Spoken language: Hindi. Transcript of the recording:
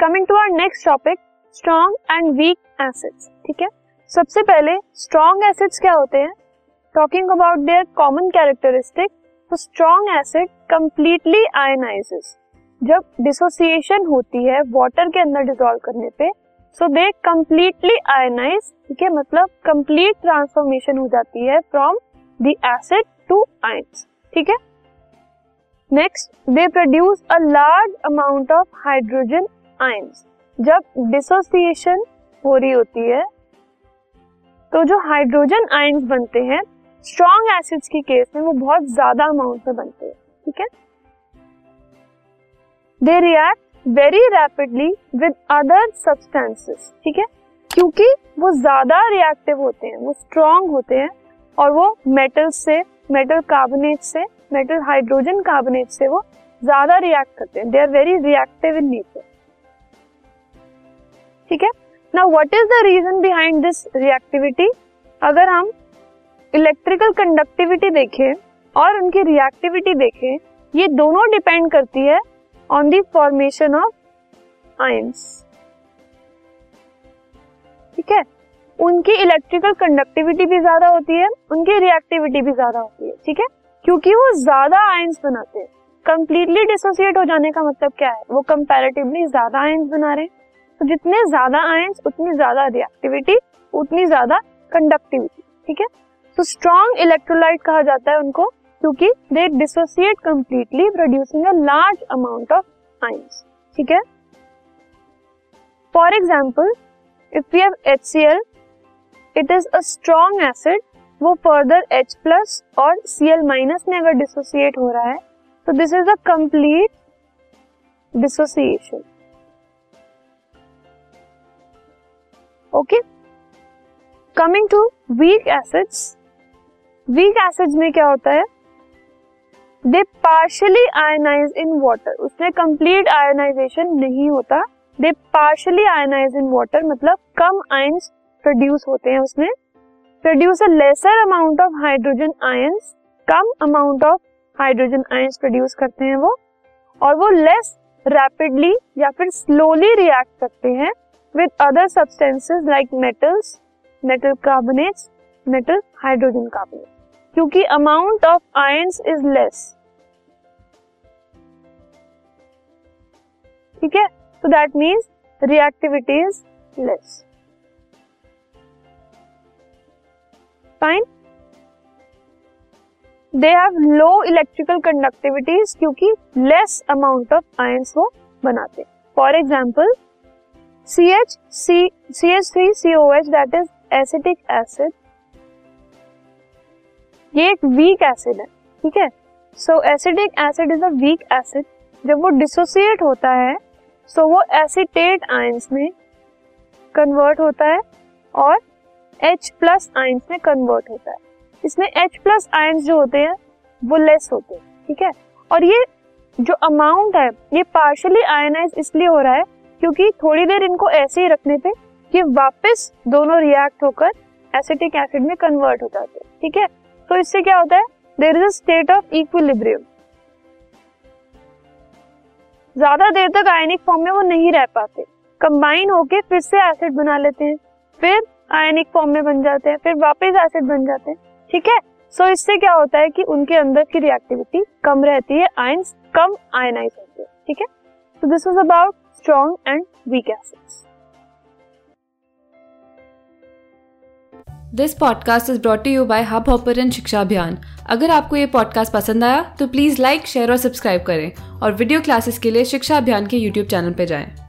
Coming to our next topic strong and weak acids ठीक है? सबसे पहले स्ट्रॉन्ग एसिड्स क्या होते हैं? Talking about their common characteristic तो स्ट्रॉन्ग एसिड कंप्लीटली आयनाइजेस जब डिसोसिएशन होती है वाटर के अंदर डिजोल्व करने पे सो दे कंप्लीटली आयनाइज ठीक है? मतलब कंप्लीट ट्रांसफॉर्मेशन हो जाती है from the acid to ions ठीक है? Next they produce a large amount of hydrogen ions जब डिसोसिएशन हो रही होती है तो जो हाइड्रोजन आयंस बनते हैं स्ट्रॉन्ग एसिड्स की केस में वो बहुत ज़्यादा अमाउंट में बनते हैं, ठीक है? They react very rapidly with other substances ठीक है? क्योंकि वो ज़्यादा रिएक्टिव होते हैं, वो स्ट्रॉन्ग होते हैं, और वो मेटल से मेटल कार्बोनेट से मेटल हाइड्रोजन कार्बोनेट से वो ज़्यादा रिएक्ट करते हैं। They are very reactive in nature ठीक है? ना what is the reason behind this reactivity अगर हम इलेक्ट्रिकल कंडक्टिविटी देखें और उनकी रिएक्टिविटी देखें, ये दोनों डिपेंड करती है on the formation of ions ठीक है? उनकी इलेक्ट्रिकल कंडक्टिविटी भी ज़्यादा होती है, उनकी रिएक्टिविटी भी ज़्यादा होती है, ठीक है? क्योंकि वो ज़्यादा आयंस बनाते हैं। कंप्लीटली डिसोसिएट हो जाने का मतलब क्या है? वो कंपेरेटिवली ज़्यादा आयंस बना रहे हैं। तो जितने ज़्यादा आयंस उतनी ज़्यादा रिएक्टिविटी उतनी ज़्यादा कंडक्टिविटी ठीक है? तो स्ट्रॉन्ग इलेक्ट्रोलाइट कहा जाता है उनको, क्योंकि they dissociate completely producing a large amount of ions ठीक है? For example if we have C L it is a strong acid वो फर्दर H प्लस और Cl माइनस में अगर डिसोसिएट हो रहा है तो this is a complete dissociation okay coming to weak acids weak acids में क्या होता है? They partially ionise in water उसमें कंप्लीट आयनाइजेशन नहीं होता. They partially ionise in water मतलब कम आयंस प्रोड्यूस होते हैं उसमें. Produce a lesser amount of hydrogen ions come amount of hydrogen ions produce करते हैं वो. और वो लेस रैपिडली या फिर स्लोली रिएक्ट करते हैं. With other substances like metals metal carbonates metal hydrogen carbonate क्योंकि amount of ions is less ठीक है? So that means reactivity is less fine they have low electrical conductivities क्योंकि लेस अमाउंट ऑफ़ आयंस वो बनाते for example C H C C H three C O H that is acetic acid ये एक वीक एसिड है, ठीक है? So acidic acid is a weak acid जब वो डिसोसिएट होता है सो so वो एसिटेट आयंस में कन्वर्ट होता है और H प्लस आयंस में कन्वर्ट होता है। इसमें H प्लस आयंस जो होते हैं, वो लेस होते हैं, ठीक है? और ये जो अमाउंट है, ये पार्शियली आयनाइज इसलिए हो रहा है क्योंकि थोड़ी देर इनको ऐसे ही रखने पे ये वापस दोनों रिएक्ट होकर एसिटिक एसिड में कन्वर्ट हो जाते हैं ठीक है? तो इससे क्या होता है? There is a state of equilibrium ज़्यादा देर तक आयनिक फॉर्म में वो नहीं रह पाते। कंबाइन होके फिर से एसिड बना लेते हैं फिर आयनिक फॉर्म में बन जाते हैं फिर वापस एसिड बन जाते हैं ठीक है? सो so, इससे क्या होता है कि उनके अंदर की रिएक्टिविटी कम रहती है आयंस कम आयनाइज होते हैं ठीक है? तो this was about strong and weak acids this podcast is brought you by Hubhopper and Shiksha Abhiyan अगर आपको ये पॉडकास्ट पसंद आया तो प्लीज़ लाइक शेयर और सब्सक्राइब करें और वीडियो क्लासेस के लिए शिक्षा अभियान के यूट्यूब चैनल पर जाएँ।